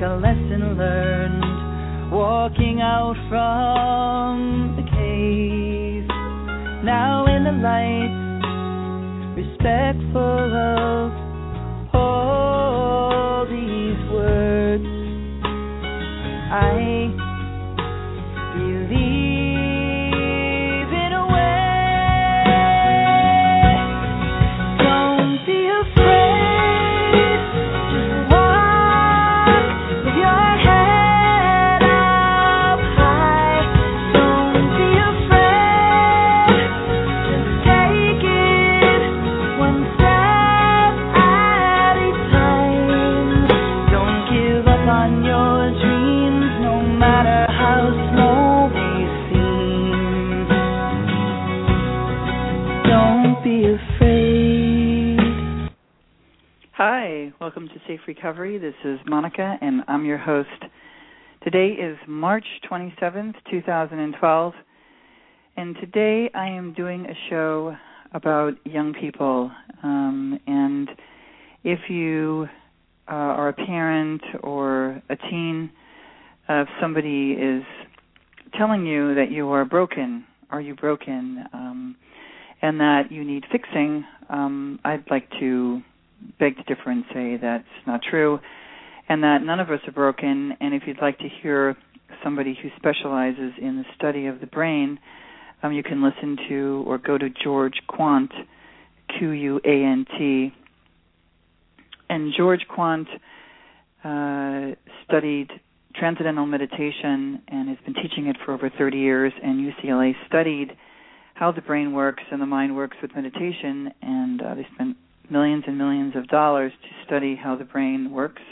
like a lesson learned, walking out from the cave. Now in the light, respectful Safe Recovery. This is Monica, and I'm your host. Today is March 27th, 2012, and today I am doing a show about young people. Um, and if you uh, are a parent or a teen, uh, if somebody is telling you that you are broken, are you broken, um, and that you need fixing, um, I'd like to beg to differ and say that's not true, and that none of us are broken. And if you'd like to hear somebody who specializes in the study of the brain, um, you can listen to or go to George Quant, Q U A N T. And George Quant uh, studied transcendental meditation and has been teaching it for over 30 years, and UCLA studied how the brain works and the mind works with meditation, and uh, they spent millions and millions of dollars to study how the brain works,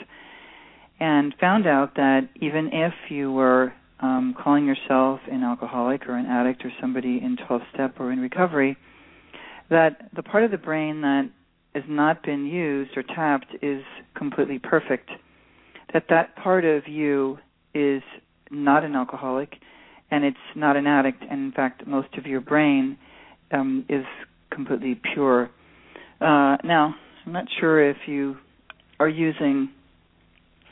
and found out that even if you were um, calling yourself an alcoholic or an addict or somebody in 12 step or in recovery, that the part of the brain that has not been used or tapped is completely perfect. That that part of you is not an alcoholic and it's not an addict, and in fact, most of your brain um, is completely pure. Uh, now, I'm not sure if you are using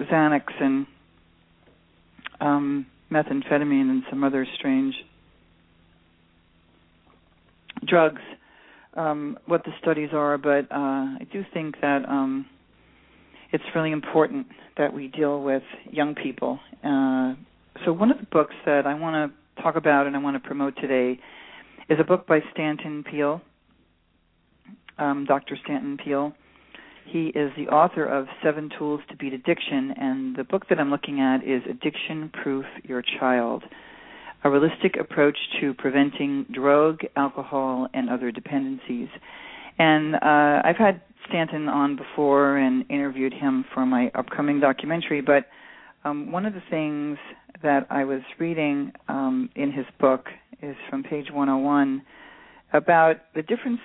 Xanax and um, methamphetamine and some other strange drugs, um, what the studies are, but uh, I do think that um, it's really important that we deal with young people. Uh, so, one of the books that I want to talk about and I want to promote today is a book by Stanton Peele, um, Dr. Stanton Peele. He is the author of Seven Tools to Beat Addiction, and the book that I'm looking at is Addiction Proof Your Child A Realistic Approach to Preventing Drug, Alcohol, and Other Dependencies. And uh, I've had Stanton on before and interviewed him for my upcoming documentary, but um, one of the things that I was reading um, in his book is from page 101 about the difference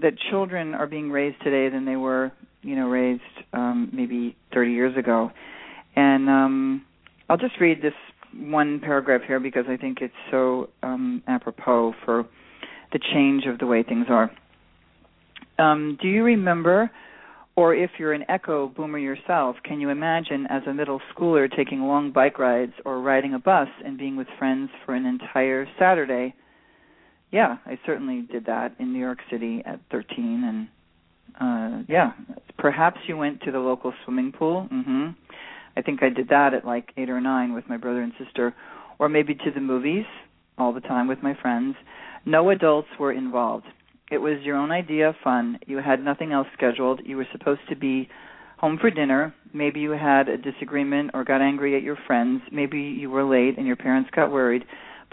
that children are being raised today than they were, you know, raised um, maybe 30 years ago. And um, I'll just read this one paragraph here because I think it's so um, apropos for the change of the way things are. Um, do you remember, or if you're an echo boomer yourself, can you imagine as a middle schooler taking long bike rides or riding a bus and being with friends for an entire Saturday? Yeah, I certainly did that in New York City at 13, and uh yeah, perhaps you went to the local swimming pool. Mhm. I think I did that at like 8 or 9 with my brother and sister or maybe to the movies all the time with my friends. No adults were involved. It was your own idea of fun. You had nothing else scheduled. You were supposed to be home for dinner. Maybe you had a disagreement or got angry at your friends. Maybe you were late and your parents got worried.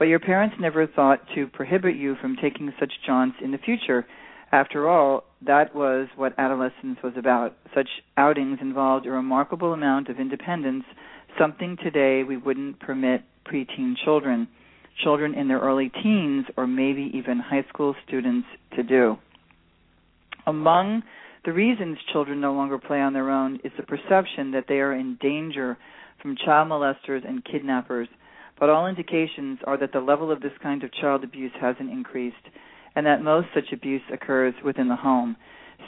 But your parents never thought to prohibit you from taking such jaunts in the future. After all, that was what adolescence was about. Such outings involved a remarkable amount of independence, something today we wouldn't permit preteen children, children in their early teens, or maybe even high school students to do. Among the reasons children no longer play on their own is the perception that they are in danger from child molesters and kidnappers, but all indications are that the level of this kind of child abuse hasn't increased and that most such abuse occurs within the home.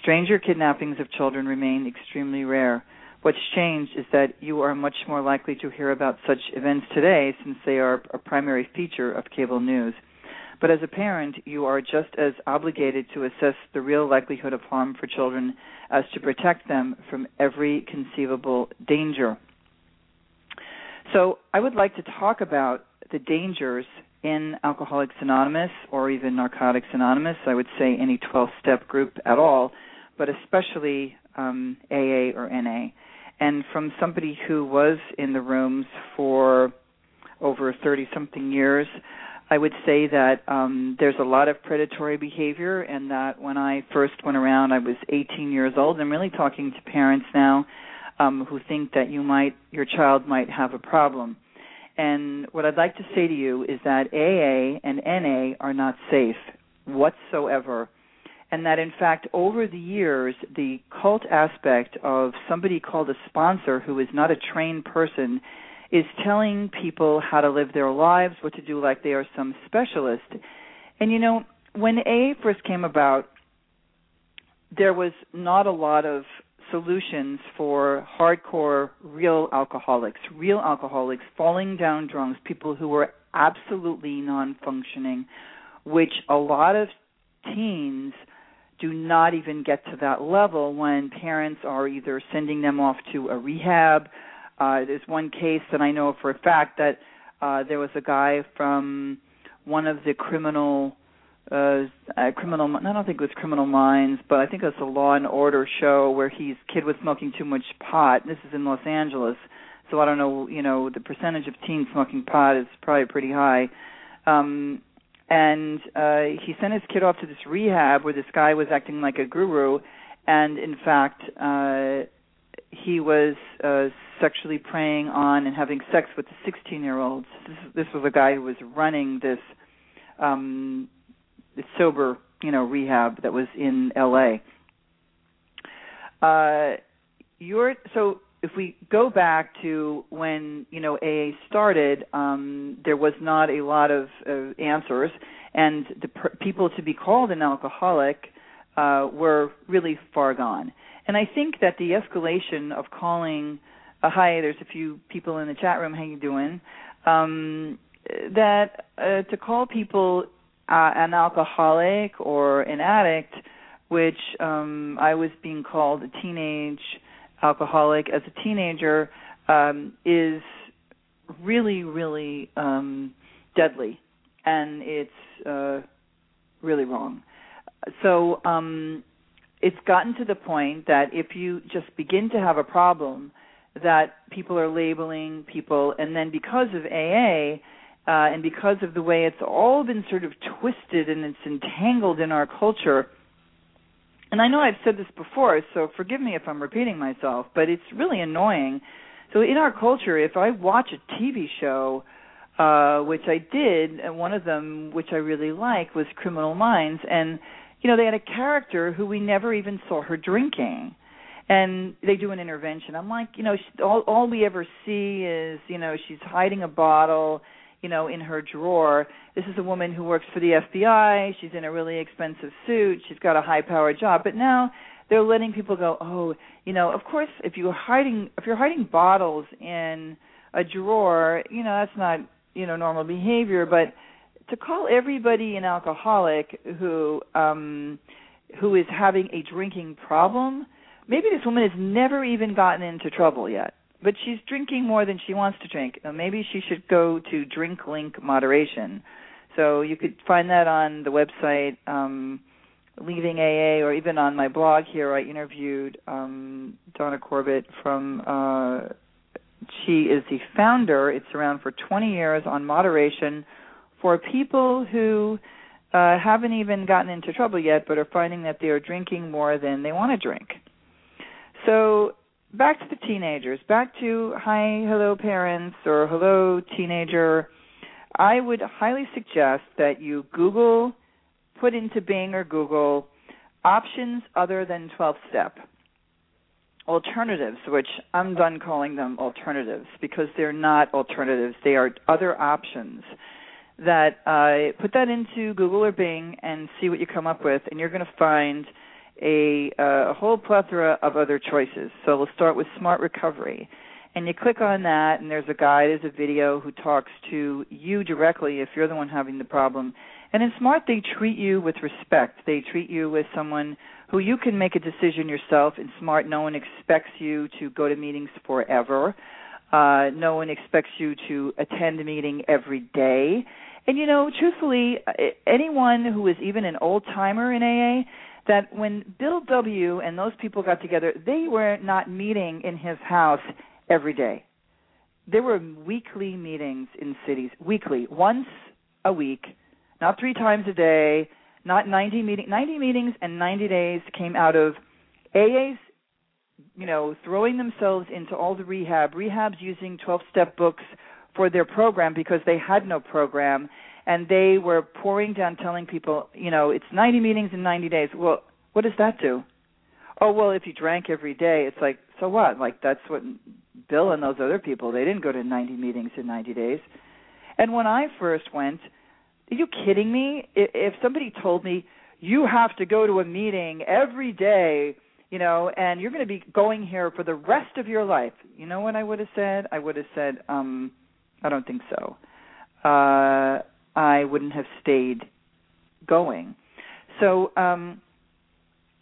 Stranger kidnappings of children remain extremely rare. What's changed is that you are much more likely to hear about such events today since they are a primary feature of cable news. But as a parent, you are just as obligated to assess the real likelihood of harm for children as to protect them from every conceivable danger. So, I would like to talk about the dangers in Alcoholics Anonymous or even Narcotics Anonymous. I would say any 12 step group at all, but especially um, AA or NA. And from somebody who was in the rooms for over 30 something years, I would say that um, there's a lot of predatory behavior, and that when I first went around, I was 18 years old. I'm really talking to parents now um, who think that you might, your child might have a problem. And what I'd like to say to you is that AA and NA are not safe whatsoever. And that in fact, over the years, the cult aspect of somebody called a sponsor who is not a trained person is telling people how to live their lives, what to do like they are some specialist. And you know, when AA first came about, there was not a lot of solutions for hardcore real alcoholics, real alcoholics, falling down drunks, people who were absolutely non functioning, which a lot of teens do not even get to that level when parents are either sending them off to a rehab. Uh, there's one case that I know for a fact that uh, there was a guy from one of the criminal uh, criminal I don't think it was criminal minds but I think it was a law and order show where his kid was smoking too much pot. This is in Los Angeles so I don't know you know the percentage of teens smoking pot is probably pretty high. Um and uh he sent his kid off to this rehab where this guy was acting like a guru and in fact uh he was uh sexually preying on and having sex with the 16 year olds this, this was a guy who was running this um sober, you know, rehab that was in L.A. Uh, you're so if we go back to when you know AA started, um, there was not a lot of uh, answers, and the people to be called an alcoholic uh, were really far gone. And I think that the escalation of calling, uh, hi, there's a few people in the chat room. How you doing? Um, that uh, to call people uh, an alcoholic or an addict, which um, I was being called a teenage alcoholic as a teenager, um, is really, really um, deadly, and it's uh, really wrong. So um, it's gotten to the point that if you just begin to have a problem, that people are labeling people, and then because of AA, uh, and because of the way it's all been sort of twisted and it's entangled in our culture. And I know I've said this before, so forgive me if I'm repeating myself, but it's really annoying. So in our culture, if I watch a TV show, uh, which I did, and one of them which I really like was Criminal Minds, and you know, they had a character who we never even saw her drinking. And they do an intervention. I'm like, you know, she, all all we ever see is, you know, she's hiding a bottle, you know, in her drawer. This is a woman who works for the FBI. She's in a really expensive suit. She's got a high-powered job. But now they're letting people go, oh, you know, of course, if you're hiding if you're hiding bottles in a drawer, you know, that's not, you know, normal behavior. But to call everybody an alcoholic who um who is having a drinking problem maybe this woman has never even gotten into trouble yet but she's drinking more than she wants to drink. Maybe she should go to drink link moderation. So you could find that on the website um leaving aa or even on my blog here. I interviewed um donna corbett from uh she is the founder. It's around for 20 years on moderation for people who uh, haven't even gotten into trouble yet, but are finding that they are drinking more than they want to drink. So back to the teenagers, back to hi, hello, parents, or hello, teenager. I would highly suggest that you Google, put into Bing or Google options other than 12 step alternatives, which I'm done calling them alternatives because they're not alternatives. They are other options that uh, put that into Google or Bing and see what you come up with, and you're going to find a, uh, a whole plethora of other choices. So we'll start with Smart Recovery. And you click on that, and there's a guide, there's a video who talks to you directly if you're the one having the problem. And in Smart, they treat you with respect. They treat you as someone who you can make a decision yourself. In Smart, no one expects you to go to meetings forever. Uh, no one expects you to attend a meeting every day. And you know, truthfully, anyone who is even an old timer in AA, that when Bill W. and those people got together, they were not meeting in his house every day. There were weekly meetings in cities, weekly, once a week, not three times a day, not 90 meeting 90 meetings and 90 days came out of AA's you know, throwing themselves into all the rehab, rehabs using 12 step books for their program because they had no program and they were pouring down telling people, you know, it's 90 meetings in 90 days. Well, what does that do? Oh, well, if you drank every day, it's like, so what? Like that's what Bill and those other people, they didn't go to 90 meetings in 90 days. And when I first went, are you kidding me? If somebody told me you have to go to a meeting every day you know, and you're going to be going here for the rest of your life. You know what I would have said? I would have said, um, I don't think so. Uh, I wouldn't have stayed going. So um,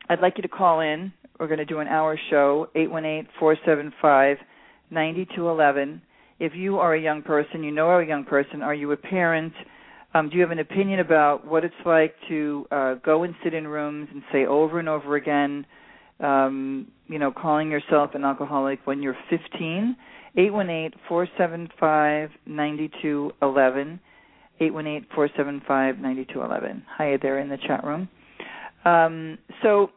I'd like you to call in. We're going to do an hour show, eight one eight four seven five ninety two eleven. If you are a young person, you know a young person, are you a parent? Um, do you have an opinion about what it's like to uh, go and sit in rooms and say over and over again, um, you know, calling yourself an alcoholic when you're 15. 818-475-9211. 818-475-9211. Hi there in the chat room. Um, so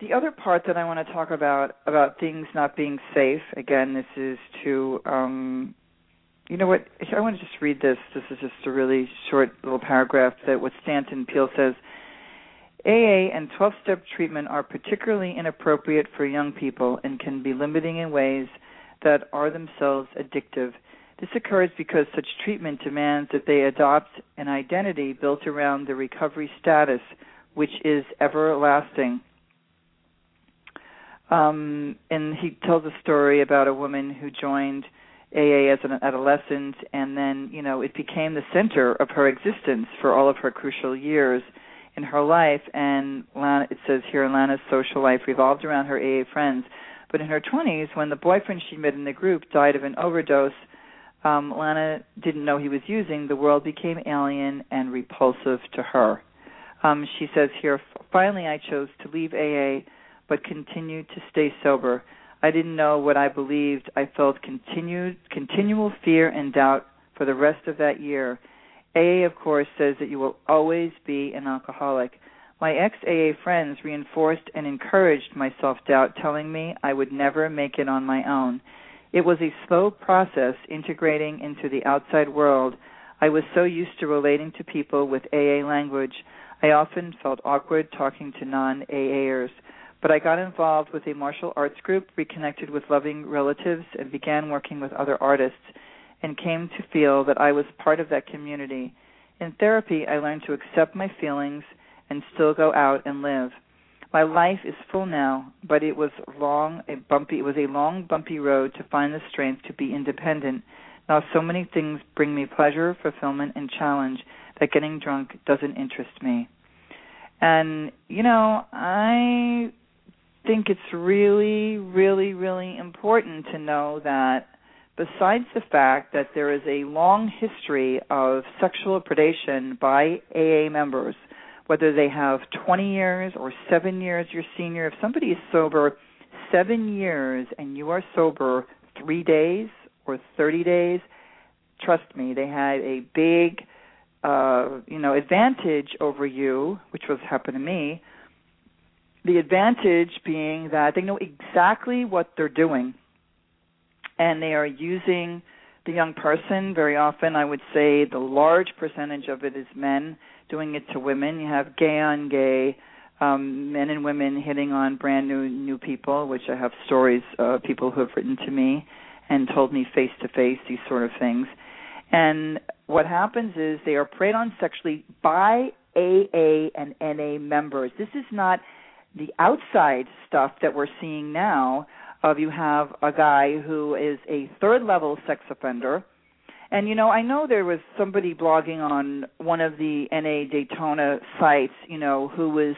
the other part that I want to talk about about things not being safe. Again, this is to um, you know what? I want to just read this. This is just a really short little paragraph that what Stanton Peele says. AA and 12 step treatment are particularly inappropriate for young people and can be limiting in ways that are themselves addictive. This occurs because such treatment demands that they adopt an identity built around the recovery status, which is everlasting. Um, and he tells a story about a woman who joined AA as an adolescent, and then, you know, it became the center of her existence for all of her crucial years in her life, and Lana, it says here Lana's social life revolved around her AA friends. But in her 20s, when the boyfriend she met in the group died of an overdose, um, Lana didn't know he was using. The world became alien and repulsive to her. Um, she says here, finally I chose to leave AA, but continued to stay sober. I didn't know what I believed. I felt continued, continual fear and doubt for the rest of that year. AA, of course, says that you will always be an alcoholic. My ex AA friends reinforced and encouraged my self doubt, telling me I would never make it on my own. It was a slow process integrating into the outside world. I was so used to relating to people with AA language. I often felt awkward talking to non AAers, but I got involved with a martial arts group, reconnected with loving relatives, and began working with other artists, and came to feel that I was part of that community. In therapy, I learned to accept my feelings and still go out and live. My life is full now, but it was long, a bumpy. It was a long, bumpy road to find the strength to be independent. Now, so many things bring me pleasure, fulfillment, and challenge that getting drunk doesn't interest me. And you know, I think it's really, really, really important to know that besides the fact that there is a long history of sexual predation by AA members, whether they have 20 years or seven years your senior, if somebody is sober seven years and you are sober three days or 30 days, trust me, they had a big, uh, you know, advantage over you, which was happened to me. The advantage being that they know exactly what they're doing, and they are using the young person. Very often, I would say the large percentage of it is men doing it to women. You have gay on gay, um, men and women hitting on brand new new people, which I have stories of people who have written to me and told me face to face these sort of things. And what happens is they are preyed on sexually by AA and NA members. This is not the outside stuff that we're seeing now of you have a guy who is a third level sex offender. And you know i know there was somebody blogging on one of the na daytona sites you know who was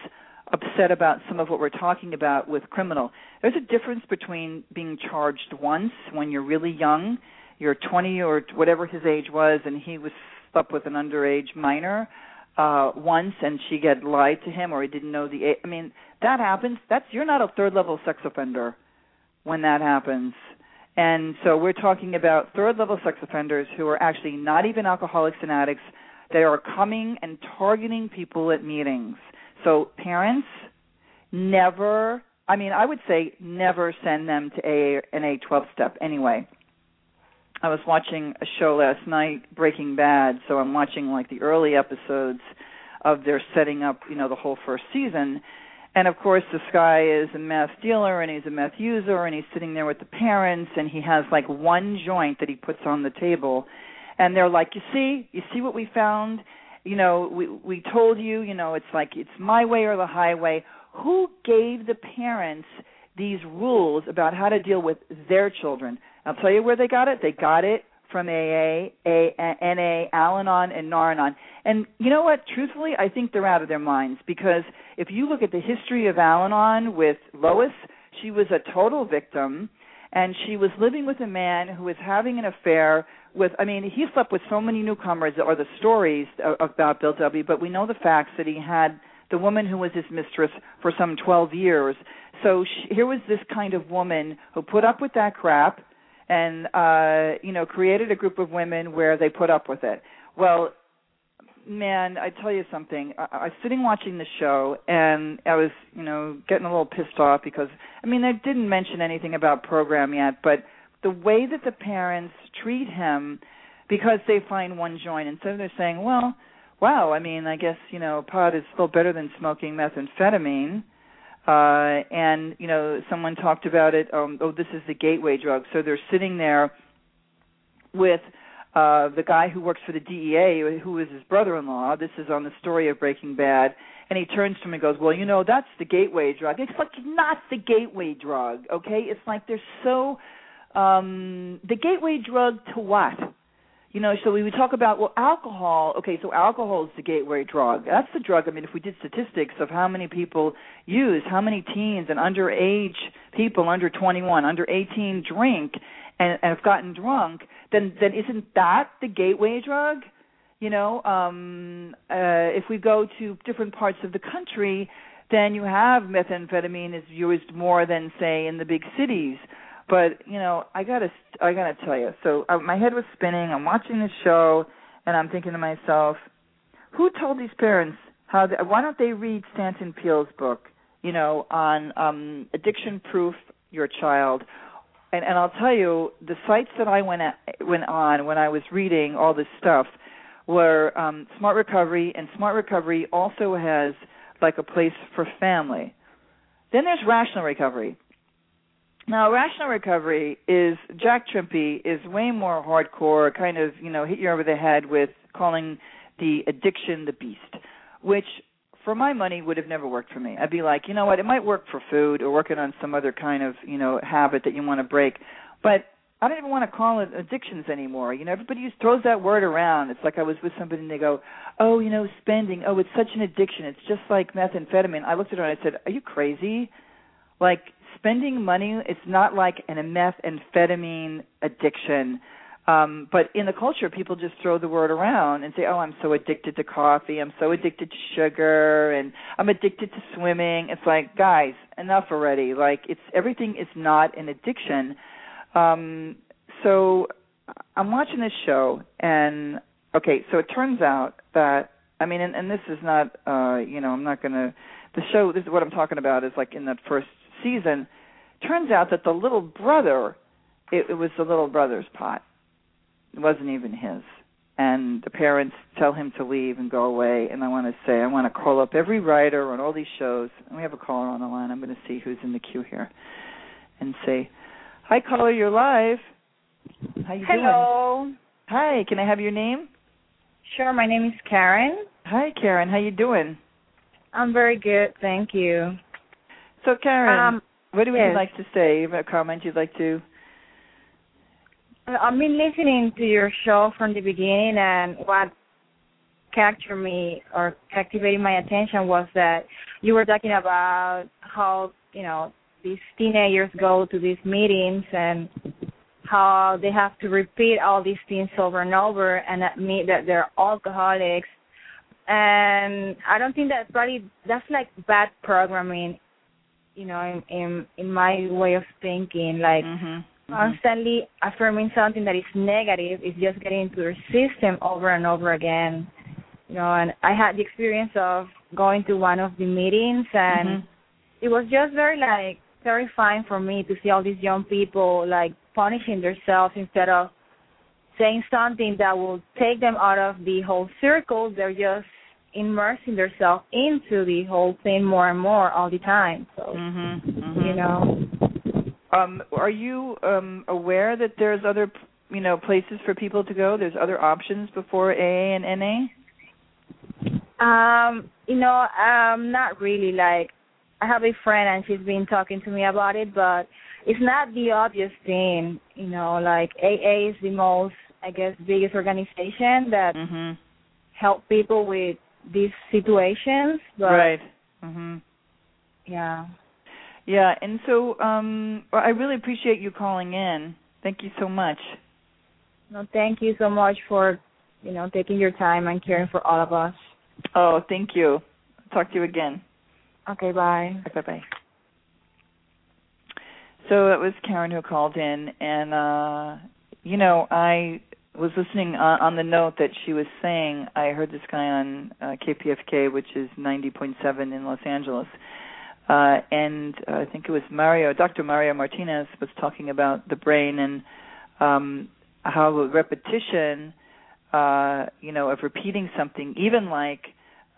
upset about some of what we're talking about with criminal. There's a difference between being charged once when you're really young you're 20 or whatever his age was and he was up with an underage minor uh once and she get lied to him or he didn't know the age. I mean that happens. That's you're not a third level sex offender when that happens. And so we're talking about third level sex offenders who are actually not even alcoholics and addicts. They are coming and targeting people at meetings. So parents never I mean I would say never send them to a an A 12 step. Anyway I was watching a show last night, Breaking Bad, so I'm watching like the early episodes of their setting up, you know, the whole first season. And of course, this guy is a meth dealer and he's a meth user and he's sitting there with the parents and he has like one joint that he puts on the table. And they're like, "You see? You see what we found? You know, we we told you, you know, it's like it's my way or the highway. Who gave the parents these rules about how to deal with their children? I'll tell you where they got it. They got it from AA, A, NA, Al-Anon, and Nar-Anon. And you know what? Truthfully, I think they're out of their minds because if you look at the history of Al-Anon with Lois, she was a total victim, and she was living with a man who was having an affair with. I mean, he slept with so many newcomers, or the stories about Bill W. But we know the facts that he had the woman who was his mistress for some 12 years. So she, here was this kind of woman who put up with that crap and uh you know created a group of women where they put up with it. Well man i tell you something. I, I was sitting watching the show and i was you know getting a little pissed off because i mean they didn't mention anything about program yet but the way that the parents treat him because they find one joint instead of they're saying well wow i mean i guess you know pot is still better than smoking methamphetamine uh and you know someone talked about it um oh this is the gateway drug. So they're sitting there with uh the guy who works for the DEA who is his brother-in-law. This is on the story of Breaking Bad. And he turns to him and goes well you know that's the gateway drug. It's like not the gateway drug okay? It's like they're so um the gateway drug to what you know, so we would talk about well, alcohol. Okay, so alcohol is the gateway drug. That's the drug. I mean, if we did statistics of how many people use, how many teens and underage people under 21, under 18 drink and, and have gotten drunk, then then isn't that the gateway drug? You know, um, uh, if we go to different parts of the country, then you have methamphetamine is used more than say in the big cities but you know i gotta i gotta tell you so uh, my head was spinning i'm watching the show and i'm thinking to myself who told these parents how they, why don't they read stanton peele's book you know on um addiction proof your child and and i'll tell you the sites that i went at, went on when i was reading all this stuff where um, Smart Recovery and Smart Recovery also has like a place for family. Then there's Rational Recovery. Now, Rational Recovery is Jack Trimpey is way more hardcore, kind of you know hit you over the head with calling the addiction the beast, which for my money would have never worked for me. I'd be like, you know what, it might work for food or working on some other kind of, you know, habit that you want to break. But I don't even want to call it addictions anymore. You know, everybody just throws that word around. It's like I was with somebody and they go, "Oh, you know, spending. Oh, it's such an addiction. It's just like methamphetamine." I looked at her and I said, "Are you crazy? Like spending money, it's not like an methamphetamine addiction." Um, but in the culture, people just throw the word around and say, "Oh, I'm so addicted to coffee. I'm so addicted to sugar, and I'm addicted to swimming." It's like, guys, enough already. Like, it's everything is not an addiction. Um, so I'm watching this show, and okay, so it turns out that I mean, and, and this is not, uh, you know, I'm not going to. The show, this is what I'm talking about, is like in that first season. Turns out that the little brother, it, it was the little brother's pot. It wasn't even his. And the parents tell him to leave and go away. And I want to say, I want to call up every writer on all these shows. And we have a caller on the line. I'm going to see who's in the queue here, and say, "Hi, caller, you're live. How you doing? Hello. Hi, can I have your name? Sure, my name is Karen. Hi, Karen. How you doing? I'm very good, thank you. So, Karen, Um, what would you like to say? A comment you'd like to? I've been listening to your show from the beginning, and what captured me or captivated my attention was that you were talking about how you know these teenagers go to these meetings and how they have to repeat all these things over and over and admit that they're alcoholics and i don't think that's probably that's like bad programming you know in in in my way of thinking like Mhm. constantly affirming something that is negative is just getting into your system over and over again. You know, and I had the experience of going to one of the meetings and Mhm. it was just very like terrifying for me to see all these young people like punishing themselves instead of saying something that will take them out of the whole circle. They're just immersing themselves into the whole thing more and more all the time. So Mhm. Mhm. you know. Um, are you um, aware that there's other, you know, places for people to go? There's other options before AA and NA. Um, you know, um, not really. Like, I have a friend and she's been talking to me about it, but it's not the obvious thing. You know, like AA is the most, I guess, biggest organization that Mhm. help people with these situations. But Right. Mhm. yeah, Yeah, and so um, I really appreciate you calling in. Thank you so much. no, thank you so much for, you know, taking your time and caring for all of us. Oh, thank you. Talk to you again. Okay, bye. Bye bye. So that was Karen who called in, and uh, you know I was listening on, on the note that she was saying. I heard this guy on uh, KPFK, which is 90.7 in Los Angeles, uh, and uh, I think it was Mario, Dr. Mario Martinez, was talking about the brain and um, how repetition, uh, you know, of repeating something, even like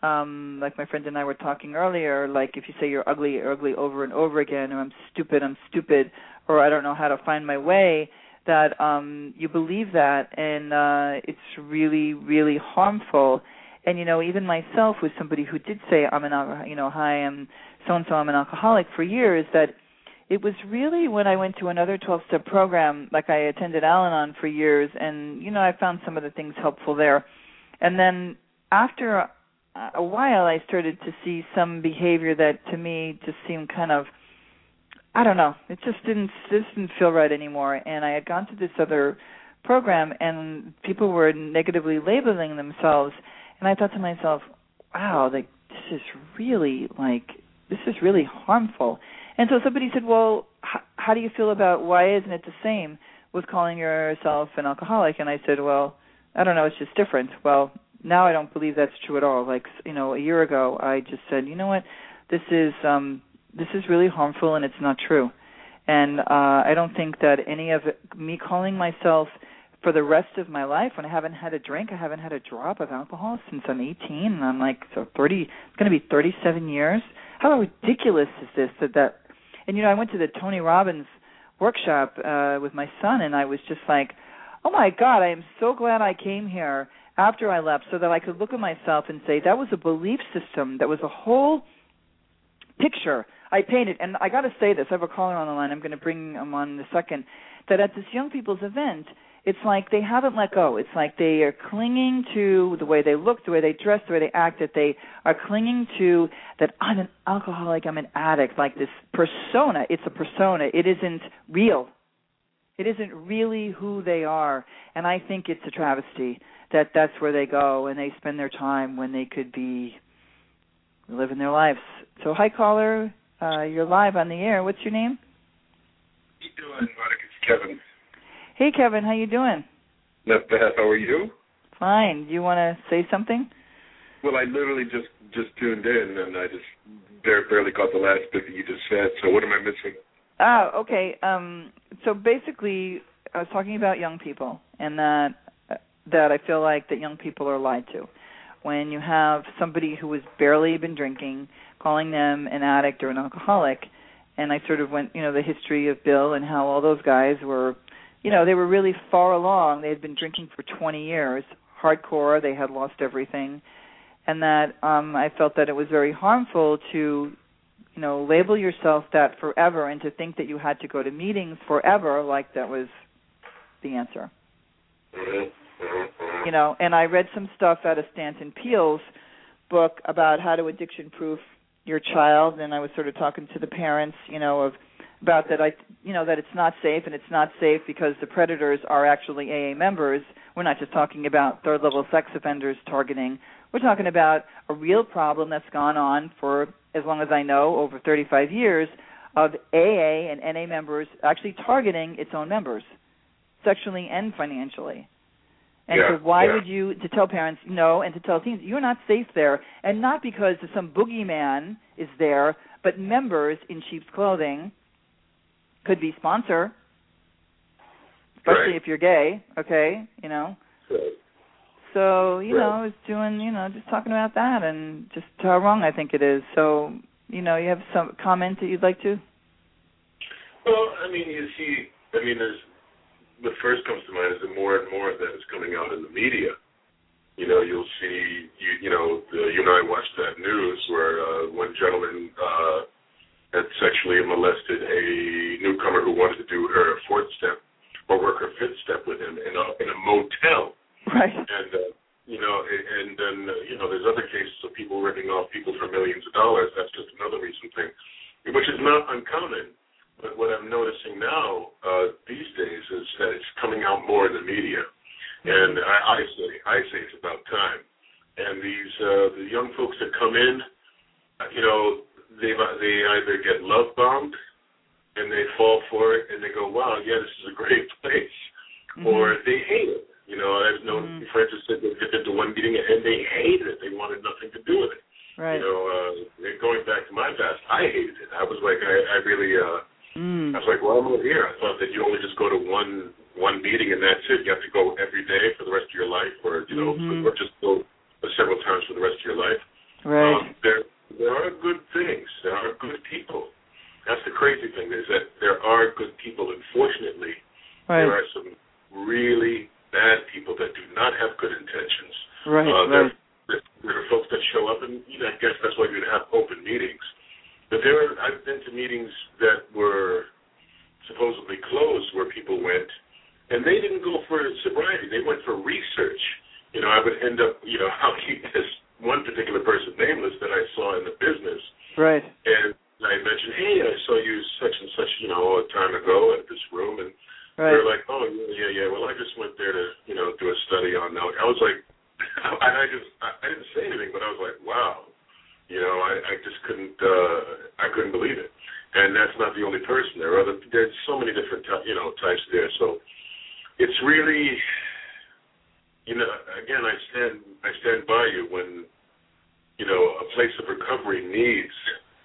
um like my friend and I were talking earlier like if you say you're ugly you're ugly over and over again or I'm stupid I'm stupid or I don't know how to find my way that um you believe that and uh it's really really harmful. And you know even myself was somebody who did say I'm an you know hi I'm so and so I'm an alcoholic for years that it was really when I went to another 12 step program like I attended Al-Anon for years and you know I found some of the things helpful there. And then after a while I started to see some behavior that to me just seemed kind of I don't know. It just didn't just didn't feel right anymore. And I had gone to this other program and people were negatively labeling themselves and I thought to myself, Wow, like this is really like this is really harmful. And so somebody said, Well, h- how do you feel about why isn't it the same with calling yourself an alcoholic? And I said, Well, I don't know, it's just different. Well, now I don't believe that's true at all. Like you know, a year ago, I just said, you know what, this is um, this is really harmful and it's not true. And uh, I don't think that any of it, me calling myself for the rest of my life when I haven't had a drink, I haven't had a drop of alcohol since I'm 18 and I'm like so 30 it's going to be 37 years. How ridiculous is this that that and you know I went to the Tony Robbins workshop uh with my son and I was just like, "Oh my god, I am so glad I came here after I left so that I could look at myself and say that was a belief system, that was a whole picture I painted." And I got to say this, I have a caller on the line. I'm going to bring him on in a second. That at this young people's event, it's like they haven't let go. It's like they are clinging to the way they look, the way they dress, the way they act, that they are clinging to that I'm an alcoholic, I'm an addict, like this persona. It's a persona. It isn't real. It isn't really who they are. And I think it's a travesty that that's where they go and they spend their time when they could be living their lives. So hi caller, uh, you're live on the air. What's your name? you doing, Monica? It's Kevin. Hey Kevin, how you doing? Not bad. How are you? Fine. Do you want to say something? Well, I literally just just tuned in, and I just bare- barely caught the last bit that you just said. So what am I missing? Oh, okay. Um, so basically, I was talking about young people, and that that I feel like that young people are lied to. When you have somebody who has barely been drinking, calling them an addict or an alcoholic, and I sort of went, you know, the history of Bill and how all those guys were, you know, they were really far along. They had been drinking for 20 years, hardcore. They had lost everything, and that um I felt that it was very harmful to you know label yourself that forever and to think that you had to go to meetings forever like that was the answer you know and i read some stuff out of stanton peele's book about how to addiction proof your child and i was sort of talking to the parents you know of about that i you know that it's not safe and it's not safe because the predators are actually aa members we're not just talking about third level sex offenders targeting we're talking about a real problem that's gone on for as long as I know, over 35 years, of AA and NA members actually targeting its own members, sexually and financially. And Yeah, so why yeah. would you to tell parents no and to tell teens you're not safe there and not because some boogeyman is there, but members in sheep's clothing could be sponsor, especially Right. if you're gay, okay, you know. So, So, you know, Right. I was doing, you know, just talking about that and just how wrong I think it is. So, you know, you have some comment that you'd like to? well, I mean, you see, I mean, there's what first comes to mind is that more and more of that is coming out in the media. You know, you'll see, you you know, the, you and I watched that news where uh, one gentleman uh, had sexually molested a newcomer who wanted to do her fourth step or work her fifth step with him in a in a motel. Right. and uh, you know, and and then uh, you know, there's other cases of people ripping off people for millions of dollars. That's just another recent thing, which is not uncommon. But what I'm noticing now uh, these days is that it's coming out more in the media, and I, I say I say it's about time. And these uh, the young folks that come in, uh, you know, they they either get love bombed and they fall for it and they go, wow, yeah, this is a great place, Mhm. or they hate it. You know, I've known Mhm. friends who said they did to one meeting and they hated it. They wanted nothing to do with it. Right. You know, uh, going back to my past, I hated it. I was like, I, I really, uh, mm. I was like, well, I'm over here. I thought that you only just go to one one meeting and that's it. You have to go every day for the rest of your life, or you know, Mhm. or just go several times for the rest of your life. Right. Um, there, there are good things. There are good people. That's the crazy thing is that there are good people. Unfortunately, there are some really bad people that do not have good intentions. Right. Uh, there, right. there, there are folks that show up, and you know, I guess that's why you'd have open meetings. But there, are, I've been to meetings that were supposedly closed, where people went, and they didn't go for sobriety. They went for research. You know, I would end up, you know, I'll keep this one particular person nameless that I saw in the business, Right. and I mentioned, hey, I saw you such and such, you know, a time ago at this room, and Right. they're like, oh yeah, yeah, yeah. Well, I just went there to, you know, do a study on now. I was like, and I just, I, I didn't say anything, but I was like, wow, you know, I, I just couldn't, uh, I couldn't believe it. And that's not the only person. There are other, there's so many different, ty- you know, types there. So it's really, you know, again, I stand, I stand by you when, you know, a place of recovery needs,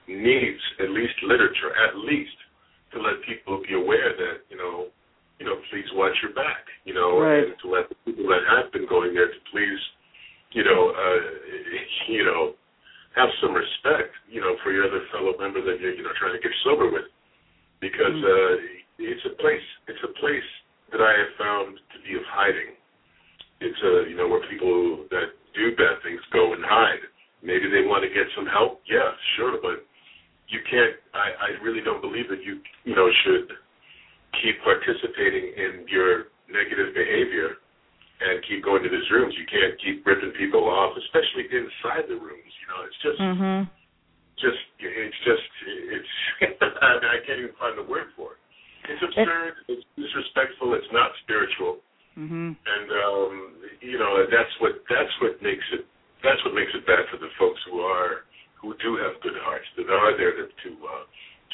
needs at least literature, at least to let people be aware that, you know, you know, please watch your back, you know, Right. and to let the people that have been going there to please, you know, uh, you know, have some respect, you know, for your other fellow member that you're, you know, trying to get sober with, because Mm. uh, it's a place, it's a place that I have found to be of hiding. It's a, you know, where people that do bad things go and hide. Maybe they want to get some help. Yeah, sure, but you can't. I, I really don't believe that you, you know, should keep participating in your negative behavior and keep going to these rooms. You can't keep ripping people off, especially inside the rooms. You know, it's just, Mhm. just, it's just, it's. I, mean, I can't even find the word for it. It's absurd. It's disrespectful. It's not spiritual Mhm. and um, you know that's what that's what makes it that's what makes it bad for the folks who are who do have good hearts that are there to to, uh,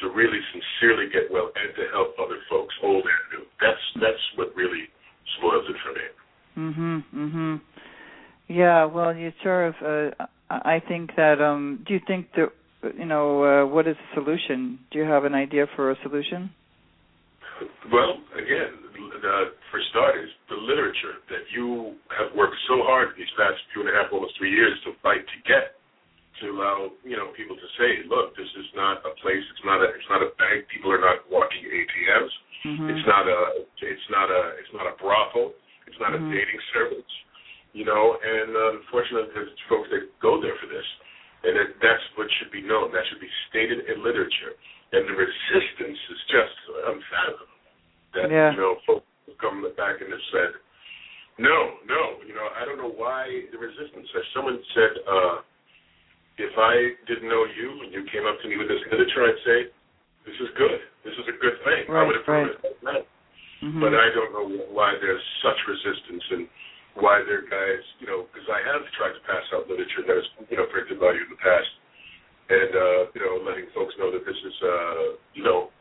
to really sincerely get well and to help other folks old and new. That's that's what really spoils it for me. Mhm. Mhm. Yeah. Well, you sort of. Uh, I think that. Um. Do you think that? You know. Uh, what is the solution? Do you have an idea for a solution? Well, again, uh, for starters, the literature that you have worked so hard these past two and a half, almost three years to fight to get, to allow you know people to say, look, this is not a place. It's not a. It's not a bank. People are not walking ATMs. Mhm. It's not a. It's not a. It's not a brothel. It's not Mhm. a dating service. You know, and uh, unfortunately, there's folks that go there for this, and that, that's what should be known. That should be stated in literature. And the resistance is just unfathomable. That Yeah. you know, folks have come back and have said, no, no. You know, I don't know why the resistance. If someone said, uh, if I didn't know you and you came up to me with this literature, I'd say, this is good. This is a good thing. I would approve right. it. Mhm. But I don't know why there's such resistance and why there are guys, you know, because I have tried to pass out literature that is, you know, printed by you in the past, and uh, you know, letting folks know that this is, uh, you know,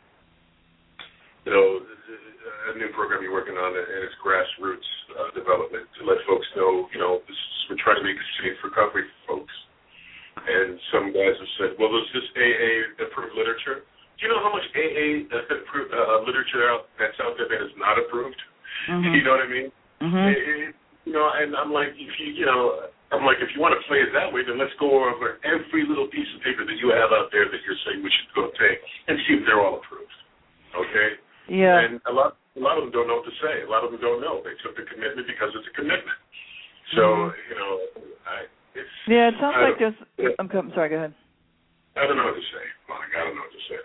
you know, a new program you're working on, and it's grassroots uh, development to let folks know, you know, this is, we're trying to make a safe recovery for folks. And some guys have said, well, there's this AA approved literature. Do you know how much AA approved, uh, literature out, that's out there that is not approved? Mhm. You know what I mean? Mhm. It- it- you know, and I'm like, if you, you know, I'm like, if you want to play it that way, then let's go over every little piece of paper that you have out there that you're saying we should go take and see if they're all approved. Okay? Yeah. And a lot, a lot of them don't know what to say. A lot of them don't know. They took the commitment because it's a commitment. So Mhm. you know, I, it's. Yeah. It sounds I like there's. I'm, I'm sorry. Go ahead. I don't know what to say, Monica. I don't know what to say.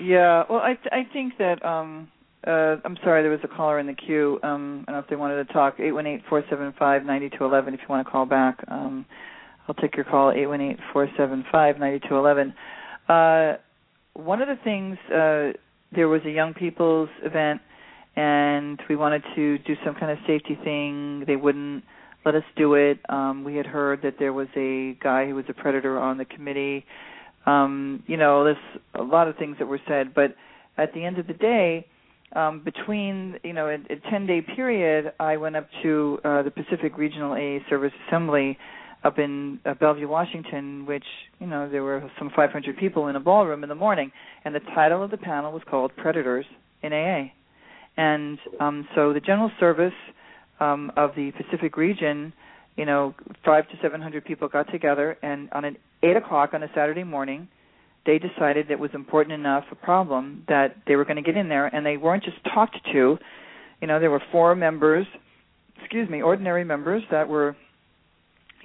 Yeah. Well, I th- I think that um uh I'm sorry there was a caller in the queue. Um I don't know if they wanted to talk. Eight one eight four seven five ninety two eleven. If you want to call back, um I'll take your call. Eight one eight four seven five ninety two eleven. Uh, one of the things uh there was a young people's event, and we wanted to do some kind of safety thing. They wouldn't let us do it. Um, we had heard that there was a guy who was a predator on the committee. Um, you know, there's a lot of things that were said, but at the end of the day, um, between you know a, a 10 day period, I went up to uh, the Pacific Regional AA Service Assembly up in uh, Bellevue, Washington, which you know there were some 500 people in a ballroom in the morning, and the title of the panel was called "Predators in AA," and um, so the General Service um, of the Pacific region, you know, five to 700 people got together, and on an eight o'clock on a Saturday morning, they decided it was important enough a problem that they were going to get in there, and they weren't just talked to. You know, there were four members, excuse me, ordinary members that were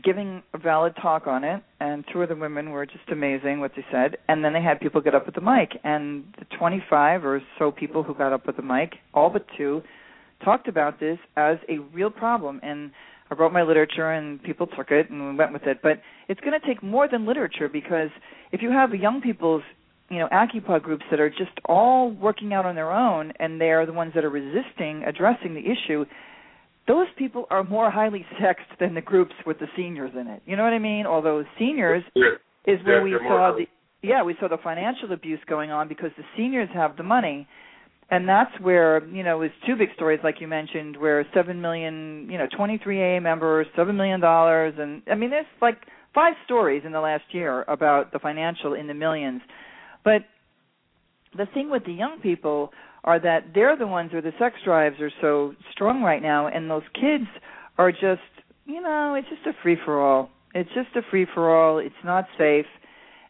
giving a valid talk on it, and two of the women were just amazing what they said. And then they had people get up with the mic, and the 25 or so people who got up with the mic, all but two, talked about this as a real problem. And I wrote my literature, and people took it, and we went with it. But it's going to take more than literature because if you have young people's you know AccuPod groups that are just all working out on their own and they're the ones that are resisting addressing the issue those people are more highly sexed than the groups with the seniors in it. You know what I mean? Although seniors Yeah. is where Yeah, we saw the yeah, we saw the financial abuse going on because the seniors have the money. And that's where, you know, it's two big stories like you mentioned where 7 million, you know, 23 AA members, 7 million dollars and I mean there's like five stories in the last year about the financial in the millions. But the thing with the young people are that they're the ones where the sex drives are so strong right now, and those kids are just, you know, it's just a free for all. It's just a free for all. It's not safe,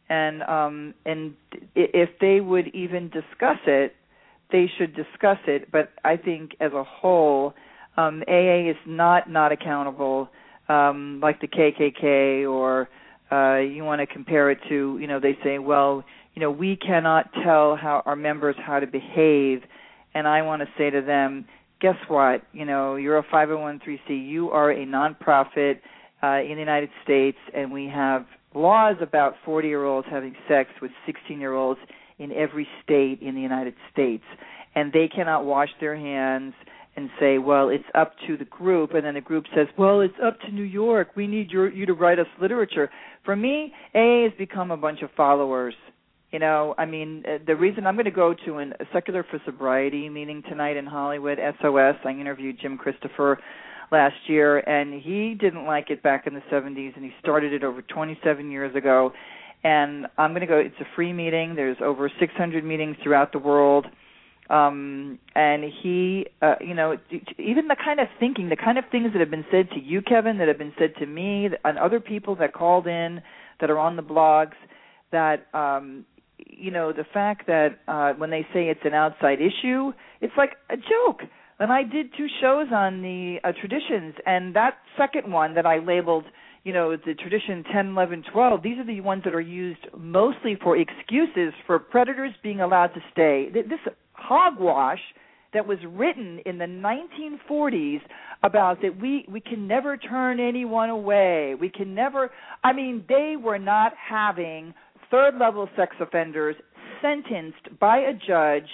and um, and if they would even discuss it, they should discuss it. But I think as a whole, um, AA is not not accountable um, like the KKK or uh, you want to compare it to, you know, they say, well, you know, we cannot tell how our members how to behave, and I want to say to them, guess what? You know, you're a 501c. You are a nonprofit uh, in the United States, and we have laws about 40-year-olds having sex with 16-year-olds in every state in the United States, and they cannot wash their hands and say, well, it's up to the group, and then the group says, well, it's up to New York. We need your, you to write us literature. For me, AA has become a bunch of followers. You know, I mean, uh, the reason I'm going to go to an, a Secular for Sobriety meeting tonight in Hollywood, SOS. I interviewed Jim Christopher last year, and he didn't like it back in the 70s, and he started it over 27 years ago. And I'm going to go. It's a free meeting. There's over 600 meetings throughout the world um and he uh you know even the kind of thinking the kind of things that have been said to you Kevin that have been said to me and other people that called in that are on the blogs that um you know the fact that uh when they say it's an outside issue it's like a joke and I did two shows on the uh, traditions and that second one that I labeled you know the tradition 10 11 12 these are the ones that are used mostly for excuses for predators being allowed to stay this hogwash that was written in the 1940s about that we we can never turn anyone away. We can never I mean they were not having third level sex offenders sentenced by a judge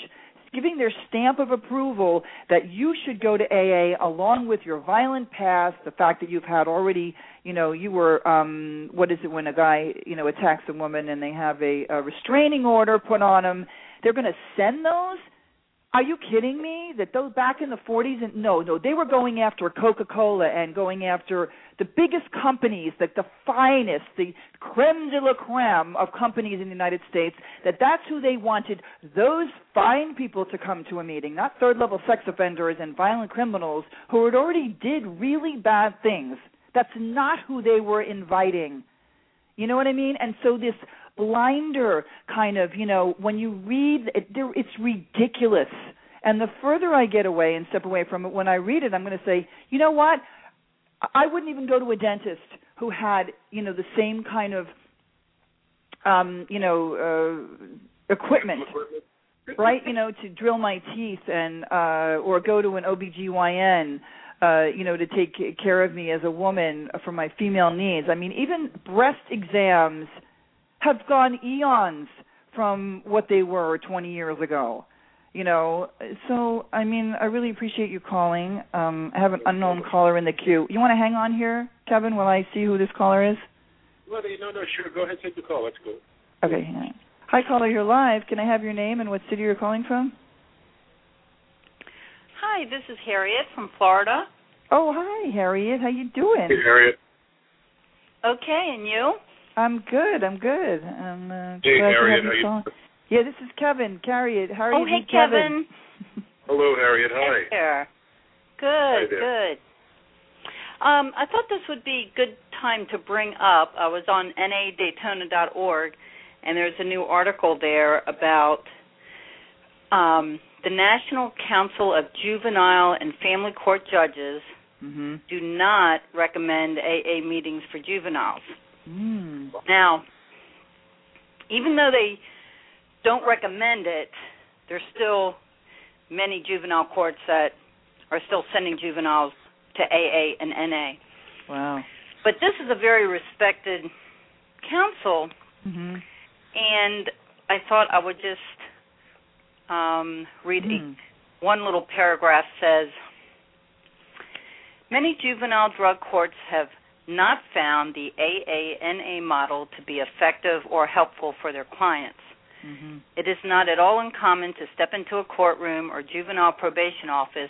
giving their stamp of approval that you should go to AA along with your violent past, the fact that you've had already, you know, you were um what is it when a guy, you know, attacks a woman and they have a, a restraining order put on them, they're going to send those are you kidding me? That those back in the 40s and no, no, they were going after Coca-Cola and going after the biggest companies, like the finest, the creme de la creme of companies in the United States. That that's who they wanted those fine people to come to a meeting, not third-level sex offenders and violent criminals who had already did really bad things. That's not who they were inviting. You know what I mean? And so this blinder kind of, you know, when you read it, it's ridiculous. And the further I get away and step away from it, when I read it, I'm going to say, you know what? I wouldn't even go to a dentist who had, you know, the same kind of, um, you know, uh, equipment, right? You know, to drill my teeth and, uh, or go to an OBGYN, uh, you know, to take care of me as a woman for my female needs. I mean, even breast exams have gone eons from what they were 20 years ago. You know, so I mean, I really appreciate you calling. Um, I have an unknown caller in the queue. You want to hang on here, Kevin, while I see who this caller is? Well, no, no, sure. Go ahead, take the call. Let's go. Okay. Hi, caller. You're live. Can I have your name and what city you're calling from? Hi, this is Harriet from Florida. Oh, hi, Harriet. How you doing? Hey, Harriet. Okay, and you? I'm good. I'm good. I'm uh, hey, glad Harriet, to have you how. Yeah, this is Kevin. Harriet. Harriet oh, hey, and Kevin. Hello, Harriet. Hi. Hey there. Good, Hi there. good. Um, I thought this would be a good time to bring up. I was on nadaytona.org, and there's a new article there about um, the National Council of Juvenile and Family Court Judges Mm-hmm. do not recommend AA meetings for juveniles. Mm. Now, even though they don't recommend it, there's still many juvenile courts that are still sending juveniles to AA and NA. Wow. But this is a very respected council, Mm-hmm. and I thought I would just um, read Mm. one little paragraph says Many juvenile drug courts have not found the AANA model to be effective or helpful for their clients. Mm-hmm. It is not at all uncommon to step into a courtroom or juvenile probation office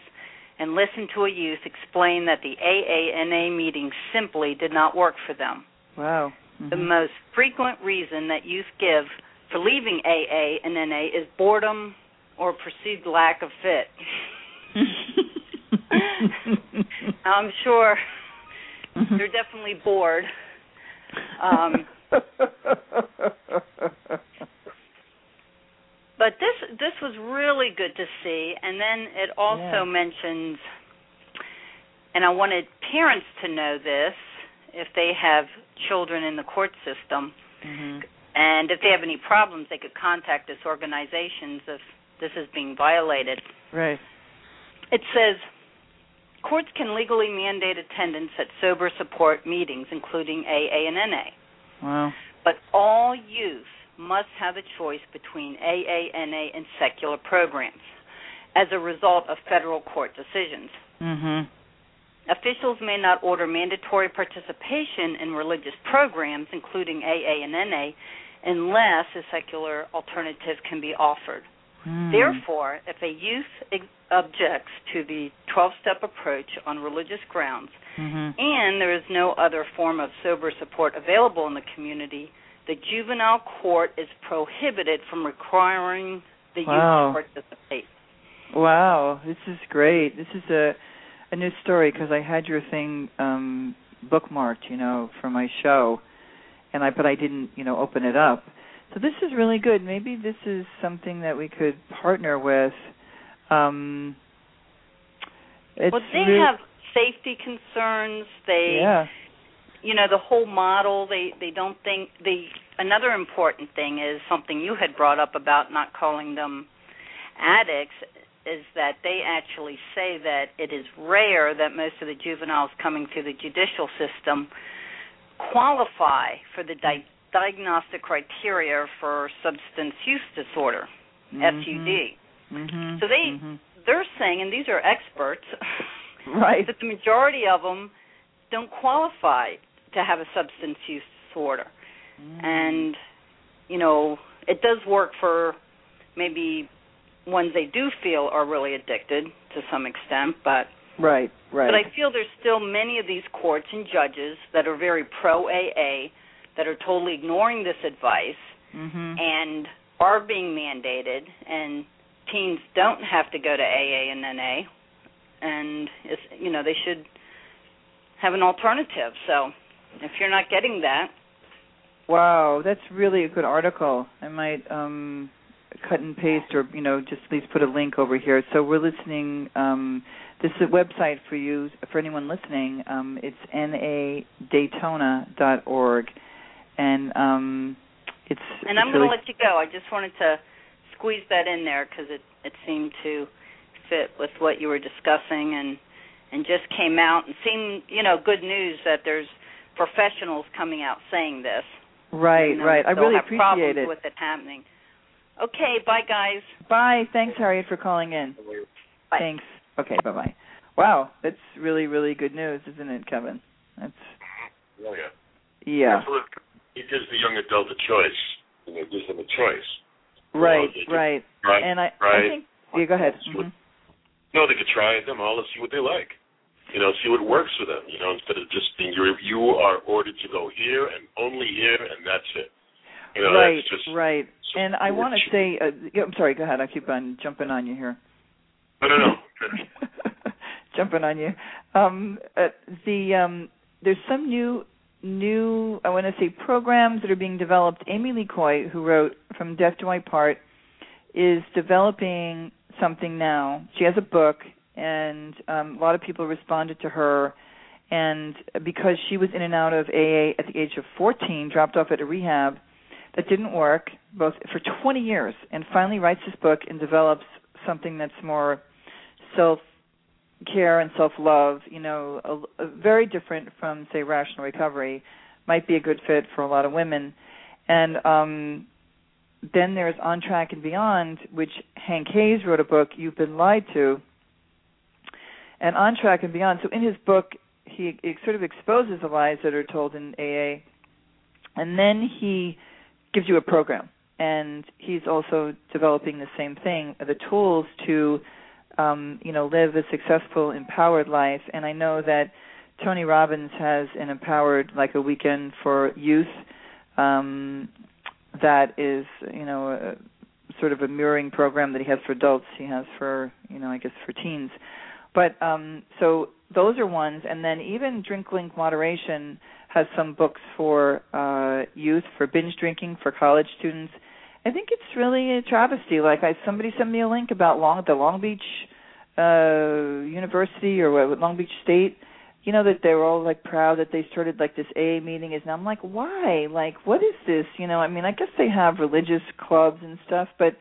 and listen to a youth explain that the AANA meeting simply did not work for them. Wow. The Mhm. most frequent reason that youth give for leaving AA and NA is boredom or perceived lack of fit. I'm sure they're definitely bored. Um, but this this was really good to see, and then it also Yeah. mentions, and I wanted parents to know this if they have children in the court system, Mhm. and if they have any problems, they could contact this organizations if this is being violated. Right. It says courts can legally mandate attendance at sober support meetings, including AA and NA, Wow. but all youth must have a choice between AA, NA, and secular programs as a result of federal court decisions. Mm-hmm. Officials may not order mandatory participation in religious programs, including AA and NA, unless a secular alternative can be offered. Mm. Therefore, if a youth ex- objects to the 12 step approach on religious grounds Mhm. and there is no other form of sober support available in the community, the juvenile court is prohibited from requiring the Wow. youth to participate. Wow, this is great. This is a a new story because I had your thing um bookmarked, you know, for my show, and I but I didn't, you know, open it up. So this is really good. Maybe this is something that we could partner with. Um, it's well, they really- have safety concerns. They yeah, you know the whole model they they don't think the another important thing is something you had brought up about not calling them addicts is that they actually say that it is rare that most of the juveniles coming through the judicial system qualify for the di- diagnostic criteria for substance use disorder SUD Mhm. So they- mhm. they're saying and these are experts right. that the majority of them don't qualify to have a substance use disorder. Mm. And, you know, it does work for maybe ones they do feel are really addicted to some extent, but right, right. but I feel there's still many of these courts and judges that are very pro AA that are totally ignoring this advice mhm. and are being mandated and teens don't have to go to AA and NA and it's you know they should have an alternative so if you're not getting that Wow, that's really a good article. I might um cut and paste or you know just at least put a link over here. So we're listening um this is a website for you for anyone listening. Um it's nadaytona.org and um it's and it's I'm going to let you go I just wanted to squeeze that in there cuz it it seemed to fit with what you were discussing and and just came out and seemed you know good news that there's professionals coming out saying this right, you know, right. I really have appreciate problems it. with it happening. Okay, bye guys. Bye. Thanks Harriet for calling in. Bye. Thanks. Okay, bye-bye. Wow, that's really really good news, isn't it, Kevin? That's Oh yeah. yeah. Absolutely. It gives the young adult a choice. You know, it gives them a choice. Right, they could- right. Right. And I right. I think yeah, go ahead. Mhm. No, they could try them all and see what they like. You know, see what works for them. You know, instead of just being you you are ordered to go here and only here and that's it. You know, right, just right. so And I want to say, uh, I'm sorry. Go ahead. I keep on jumping on you here. No, no, no. jumping on you. Um, uh, the um, there's some new new I want to say programs that are being developed. Amy Lee Coy, who wrote From Death Do I Part, is developing something now. She has a book, and um, a lot of people responded to her. And because she was in and out of AA at the age of 14, dropped off at a rehab that didn't work both for 20 years, and finally writes this book and develops something that's more self care and self love. You know, a, a very different from say rational recovery. Might be a good fit for a lot of women, and um, then there's On Track and Beyond, which Hank Hayes wrote a book. You've been lied to, and On Track and Beyond. So in his book, he, he sort of exposes the lies that are told in AA, and then he gives you a program. And he's also developing the same thing, the tools to, um, you know, live a successful, empowered life. And I know that Tony Robbins has an empowered, like a weekend for youth, um, that is you know a, sort of a mirroring program that he has for adults he has for you know i guess for teens. But um so those are ones. And then even drink link moderation has some books for uh youth for binge drinking for college students i think it's really a travesty. Like i somebody sent me a link about long the long beach uh university or what long beach state. You know that they were all like proud that they started like this AA meeting is now I'm like why? Like what is this? You know I mean I guess they have religious clubs and stuff but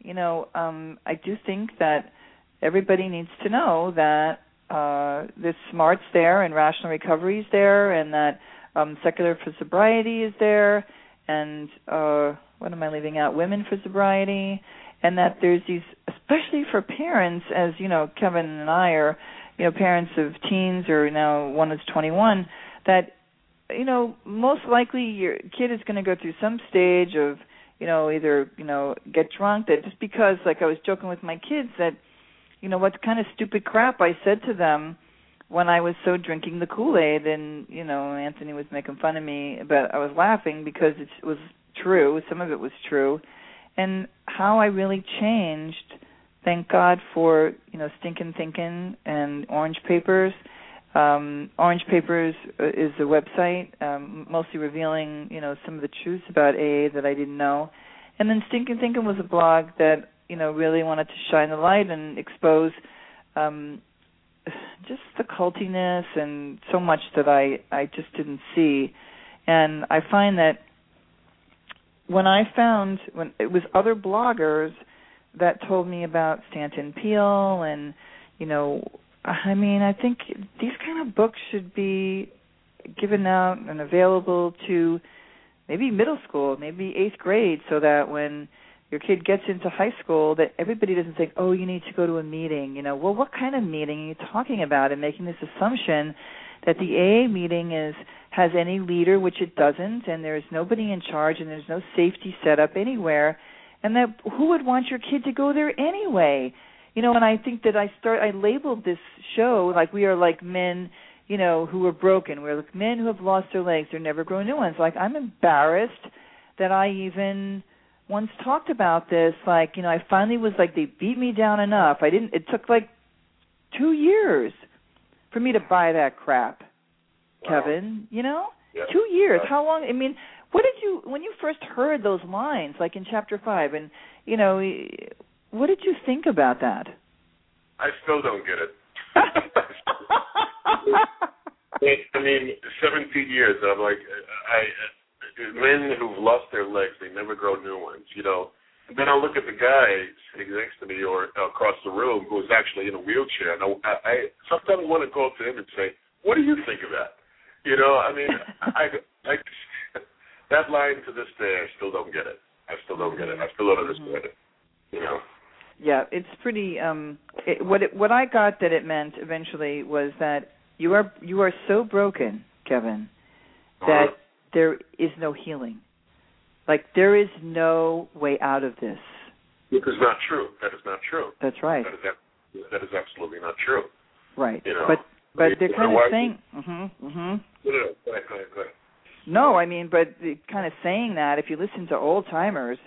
you know um I do think that everybody needs to know that uh this smarts there and rational recovery is there and that um secular for sobriety is there and uh what am I leaving out? Women for sobriety. And that there's these especially for parents as you know Kevin and I are you know parents of teens or now one is 21 that you know most likely your kid is going to go through some stage of you know either you know get drunk that just because like I was joking with my kids that you know what kind of stupid crap I said to them when I was so drinking the Kool-Aid and you know Anthony was making fun of me but I was laughing because it was true some of it was true and how I really changed thank God for you know Stinkin' Thinking and Orange Papers. Um, Orange Papers uh, is a website um, mostly revealing you know some of the truths about AA that I didn't know, and then Stinkin' Thinking was a blog that you know really wanted to shine the light and expose um, just the cultiness and so much that I I just didn't see, and I find that when I found when it was other bloggers that told me about Stanton Peele and you know I mean I think these kind of books should be given out and available to maybe middle school, maybe 8th grade so that when your kid gets into high school that everybody doesn't think, "Oh, you need to go to a meeting." You know, well, what kind of meeting are you talking about and making this assumption that the AA meeting is has any leader, which it doesn't, and there's nobody in charge and there's no safety set up anywhere and that who would want your kid to go there anyway? You know and i think that i start i labeled this show like we are like men you know who are broken. We're like men who have lost their legs. They're never grow new ones. Like i'm embarrassed that i even once talked about this. Like you know i finally was like they beat me down enough. I didn't it took like two years for me to buy that crap Wow. kevin you know Yeah. two years Yeah. how long i mean what did you when you first heard those lines like in chapter 5 and you know what did you think about that I still don't get it. I mean, 17 years. I'm like, I, I men who've lost their legs, they never grow new ones. You know. Then I look at the guy sitting next to me or across the room who's actually in a wheelchair, and I, I sometimes want to go up to him and say, "What do you think of that?" You know. I mean, I, I that line to this day, I still don't get it. I still don't get it. I still don't understand it. You know. yeah it's pretty um it, what it what i got that it meant eventually was that you are you are so broken kevin that Uh-huh. there is no healing like there is no way out of this Which is not true. That is not true. that's right That is that is absolutely not true. right You know, but but they're kind of saying mhm mhm No, no, no. Go ahead, go ahead, go ahead. No, I mean, but kind of saying that if you listen to old timers,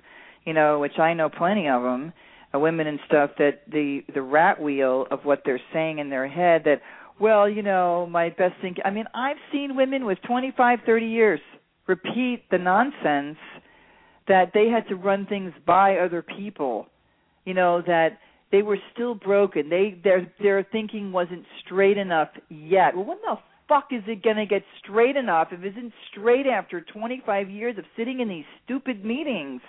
you know, which I know plenty of them, uh, women and stuff, that the the rat wheel of what they're saying in their head that, well, you know, my best thing. I mean, I've seen women with 25, 30 years repeat the nonsense that they had to run things by other people. You know that they were still broken. They their their thinking wasn't straight enough yet. Well, when the fuck is it going to get straight enough if it isn't straight after 25 years of sitting in these stupid meetings?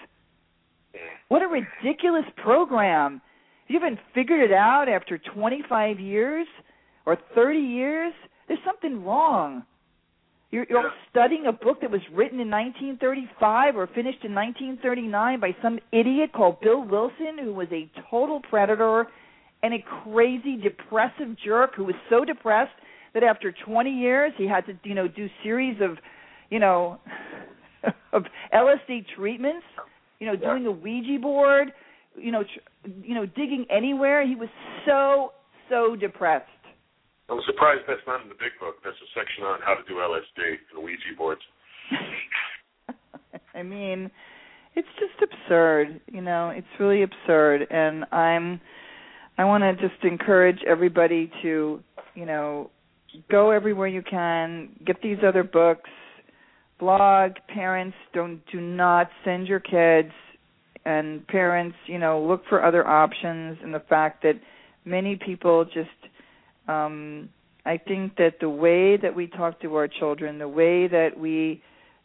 What a ridiculous program. You haven't figured it out after 25 years or 30 years? There's something wrong. You're, you're Yeah. studying a book that was written in 1935 or finished in 1939 by some idiot called Bill Wilson, who was a total predator and a crazy depressive jerk who was so depressed that after 20 years he had to, you know, do series of, you know, of LSD treatments, you know, doing a Ouija board, you know, tr- you know, digging anywhere. He was so so depressed. I'm surprised that's not in the big book. There's a section on how to do LSD and Ouija boards. I mean, it's just absurd you know it's really absurd and i'm i want to just encourage everybody to you know go everywhere you can get these other books blog parents don't do not send your kids and parents you know look for other options and the fact that many people just um i think that the way that we talk to our children the way that we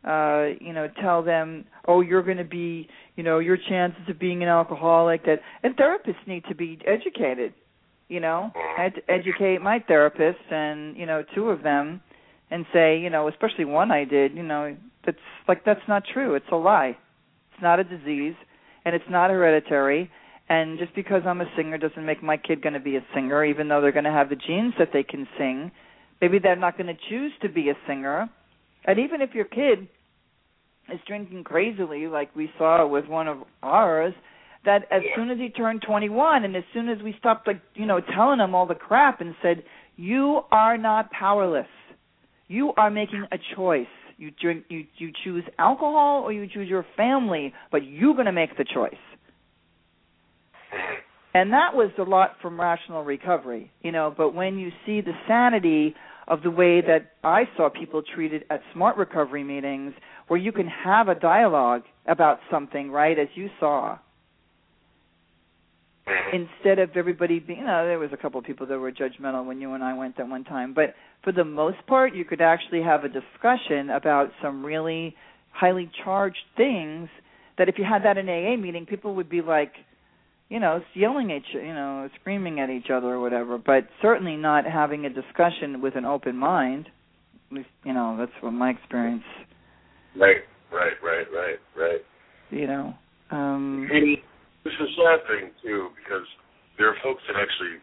uh you know tell them oh you're going to be you know your chances of being an alcoholic that and therapists need to be educated you know? I had to educate my therapists and you know two of them and say you know especially one i did you know that's like that's not true. It's a lie. It's not a disease and it's not hereditary and just because i'm a singer doesn't make my kid going to be a singer even though they're going to have the genes that they can sing maybe they're not going to choose to be a singer and even if your kid is drinking crazily, like we saw with one of ours, that as soon as he turned 21 and as soon as we stopped, like, you know, telling him all the crap and said, you are not powerless. You are making a choice. You drink, you you choose alcohol or you choose your family, but you're going to make the choice. And that was a lot from rational recovery, you know. But when you see the sanity of the way that I saw people treated at smart recovery meetings where you can have a dialogue about something, right, as you saw. Mm-hmm. Instead of everybody being, you know, there was a couple of people that were judgmental when you and I went that one time, but for the most part, you could actually have a discussion about some really highly charged things that if you had that in AA meeting, people would be like, you know, yelling at you, you know, screaming at each other or whatever, but certainly not having a discussion with an open mind. At least, you know, that's what my experience. Right, right, right, right, right. You know, um And this is a sad thing too, because there are folks that actually,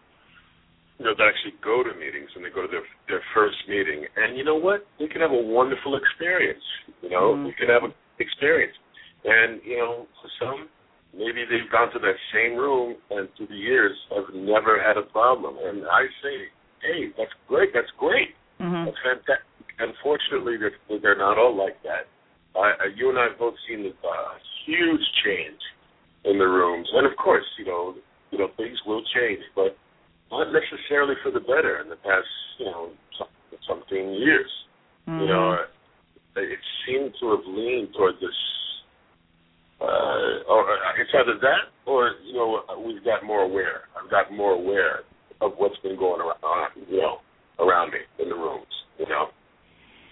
you know, that actually go to meetings and they go to their their first meeting, and you know what? They can have a wonderful experience. You know, Mhm. they can have an experience, and you know, for some, maybe they've gone to that same room and through the years have never had a problem. And I say, hey, that's great. That's great. mhm. That's fantastic. Unfortunately, they're, they're not all like that. I, I, you and I have both seen a uh, huge change in the rooms, and of course, you know, you know, things will change, but not necessarily for the better in the past, you know, some, something years. Mhm. You know, it seemed to have leaned toward this. Uh, or uh, it's either that, or you know, we've got more aware. I've gotten more aware of what's been going around, uh, you know, around me in the rooms. You know,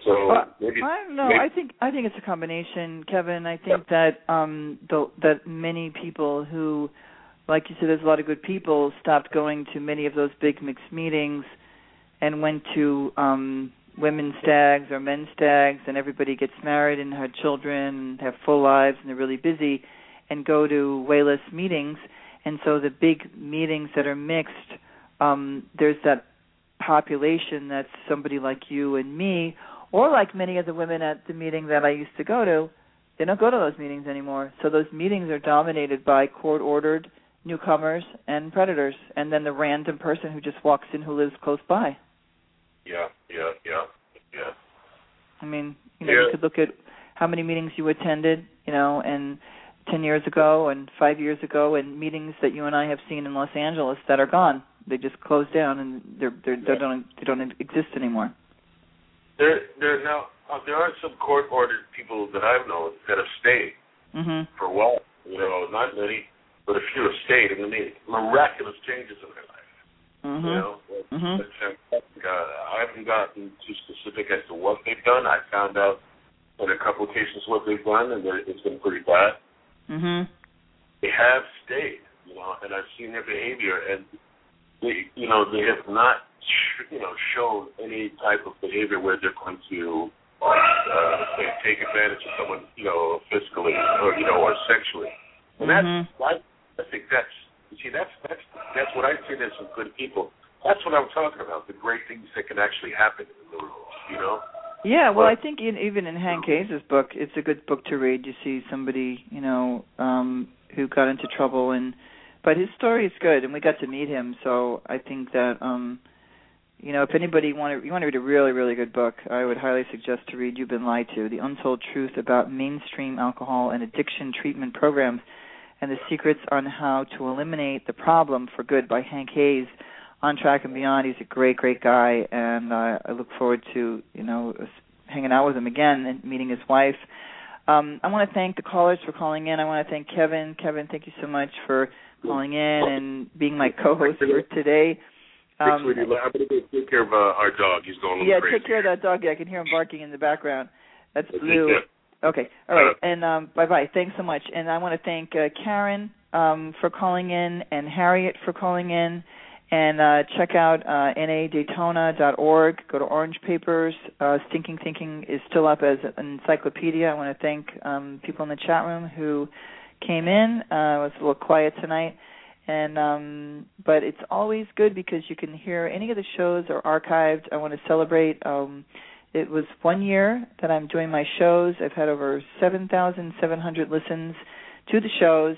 so Well, maybe I don't know. maybe- I think I think it's a combination, Kevin. I think that um the, that many people who, like you said, there's a lot of good people stopped going to many of those big mixed meetings, and went to um women's stags or men's stags, and everybody gets married and had children and have full lives and they're really busy, and go to way less meetings. And so the big meetings that are mixed, um, there's that population that's somebody like you and me or like many of the women at the meeting that I used to go to, they don't go to those meetings anymore. So those meetings are dominated by court ordered newcomers and predators and then the random person who just walks in who lives close by. Yeah, yeah, yeah, yeah. I mean, you know, Yeah. you could look at how many meetings you attended, you know, and 10 years ago and 5 years ago and meetings that you and I have seen in Los Angeles that are gone. They just closed down and they're, they're they don't they don't exist anymore. There, there now uh, there are some court-ordered people that I've known that have stayed Mhm. for a while. You know, not many, but a few have stayed and made miraculous changes in their life. Mhm. You know, Mhm. It's. Uh, I haven't gotten too specific as to what they've done. I found out in a couple of cases what they've done, and it's been pretty bad. Mhm. They have stayed, you know, and I've seen their behavior, and they, you know, they have not, you know, shown any type of behavior where they're going to uh, take advantage of someone, you know, fiscally or you know, or sexually. And that's, Mhm. I, I think that's, you see, that's that's that's what I see as some good people. That's what I'm talking about. The great things that can actually happen in the rooms, you know. Yeah, well, I think in, even in Hank Hayes' book, it's a good book to read. You see somebody, you know, um who got into trouble, and but his story is good, and we got to meet him. So I think that, um you know, if anybody want to you want to read a really really good book, I would highly suggest to read "You've Been Lied to: The Untold Truth About Mainstream Alcohol and Addiction Treatment Programs and the Secrets on How to Eliminate the Problem for Good" by Hank Hayes. On Track and Beyond, he's a great great guy, and uh, I look forward to you know hanging out with him again and meeting his wife. Um, I want to thank the callers for calling in. I want to thank Kevin. Kevin, thank you so much for calling in and being my co-host for today. Um, sweetie, I'm gonna go take care of uh, our dog. He's going a little yeah, crazy. take care of that dog. Yeah, I can hear him barking in the background. That's Blue. Okay, all right, and um, bye bye. Thanks so much. And I want to thank uh, Karen um, for calling in and Harriet for calling in. And uh, check out uh, nadaytona.org. Go to Orange Papers. Uh, Stinking Thinking is still up as an encyclopedia. I want to thank um, people in the chat room who came in. Uh, it was a little quiet tonight and um but it's always good because you can hear any of the shows are archived i want to celebrate um it was one year that i'm doing my shows. I've had over seven thousand seven hundred listens to the shows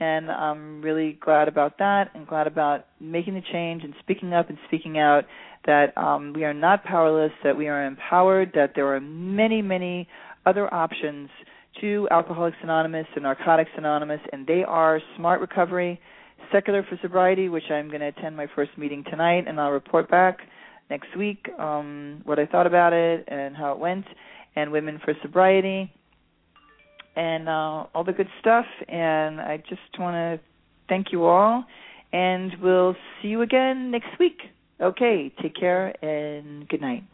and i'm really glad about that and glad about making the change and speaking up and speaking out that um we are not powerless that we are empowered that there are many many other options to alcoholics anonymous and narcotics anonymous and they are smart recovery Secular for Sobriety, which I'm going to attend my first meeting tonight, and I'll report back next week um, what I thought about it and how it went, and Women for Sobriety, and uh, all the good stuff. And I just want to thank you all, and we'll see you again next week. Okay, take care and good night.